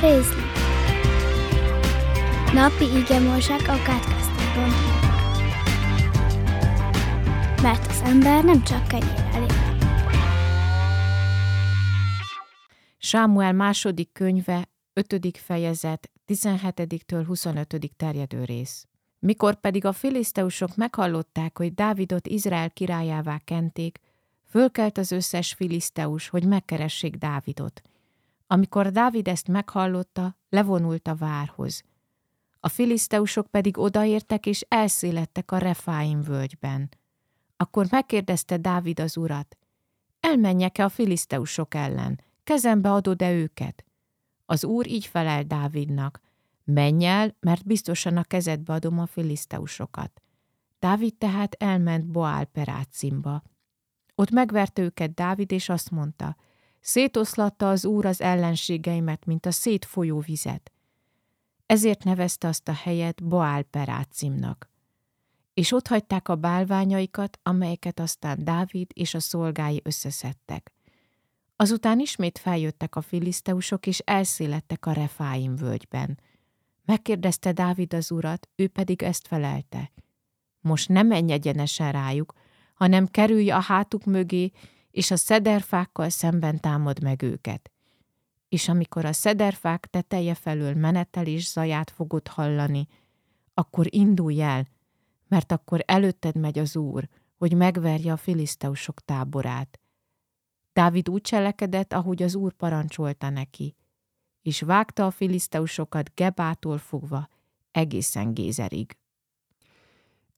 Rézli Napi igemorság a kátkáztában Mert az ember nem csak kenyérrel él. Sámuel második könyve, 5. fejezet, 17-től 25. terjedő rész. Mikor pedig a filiszteusok meghallották, hogy Dávidot Izrael királyává kenték, fölkelt az összes filiszteus, hogy megkeressék Dávidot. Amikor Dávid ezt meghallotta, levonult a várhoz. A filiszteusok pedig odaértek és elszélettek a Refáim völgyben. Akkor megkérdezte Dávid az urat, elmenjek-e a filiszteusok ellen, kezembe adod-e őket? Az úr így felel Dávidnak, menj el, mert biztosan a kezedbe adom a filiszteusokat. Dávid tehát elment Boál Perácimba. Ott megverte őket Dávid, és azt mondta, szétoszlatta az úr az ellenségeimet, mint a szétfolyó vizet. Ezért nevezte azt a helyet Boál Perácimnak. És ott hagyták a bálványaikat, amelyeket aztán Dávid és a szolgái összeszedtek. Azután ismét feljöttek a filiszteusok, és elszélettek a Refáim völgyben. Megkérdezte Dávid az urat, ő pedig ezt felelte. Most nem menj egyenesen rájuk, hanem kerülj a hátuk mögé, és a szederfákkal szemben támad meg őket. És amikor a szederfák teteje felől menetelés zaját fogod hallani, akkor indulj el, mert akkor előtted megy az Úr, hogy megverje a filiszteusok táborát. Dávid úgy cselekedett, ahogy az Úr parancsolta neki, és vágta a filiszteusokat Gebától fogva egészen Gézerig.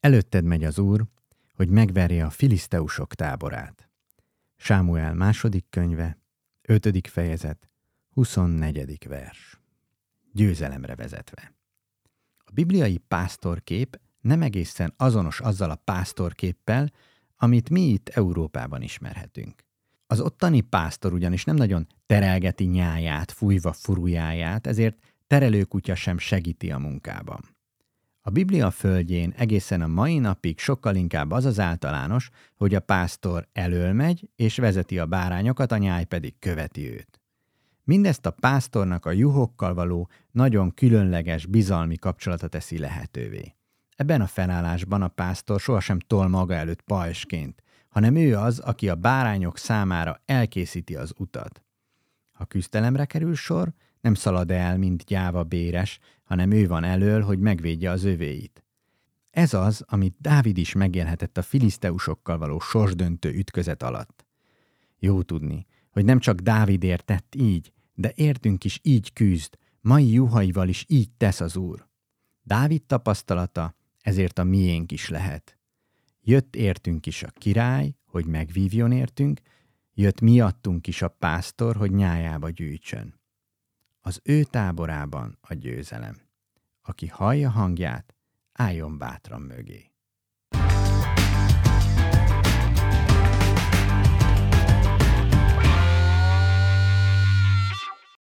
Előtted megy az Úr, hogy megverje a filiszteusok táborát. Sámuel második könyve, 5. fejezet, 24. vers. Győzelemre vezetve. A bibliai pásztorkép nem egészen azonos azzal a pásztorképpel, amit mi itt Európában ismerhetünk. Az ottani pásztor ugyanis nem nagyon terelgeti nyáját, fújva furujáját, ezért terelőkutya sem segíti a munkában. A Biblia földjén egészen a mai napig sokkal inkább az az általános, hogy a pásztor elől megy és vezeti a bárányokat, a nyáj pedig követi őt. Mindezt a pásztornak a juhokkal való nagyon különleges bizalmi kapcsolata teszi lehetővé. Ebben a felállásban a pásztor sohasem tol maga előtt pajsként, hanem ő az, aki a bárányok számára elkészíti az utat. Ha küzdelemre kerül sor, nem szalad el, mint gyáva béres, hanem ő van elől, hogy megvédje az övéit. Ez az, amit Dávid is megélhetett a filiszteusokkal való sorsdöntő ütközet alatt. Jó tudni, hogy nem csak Dávid értett így, de értünk is így küzd, mai juhaival is így tesz az Úr. Dávid tapasztalata ezért a miénk is lehet. Jött értünk is a király, hogy megvívjon értünk, jött miattunk is a pásztor, hogy nyájába gyűjtsön. Az ő táborában a győzelem. Aki hallja hangját, álljon bátran mögé.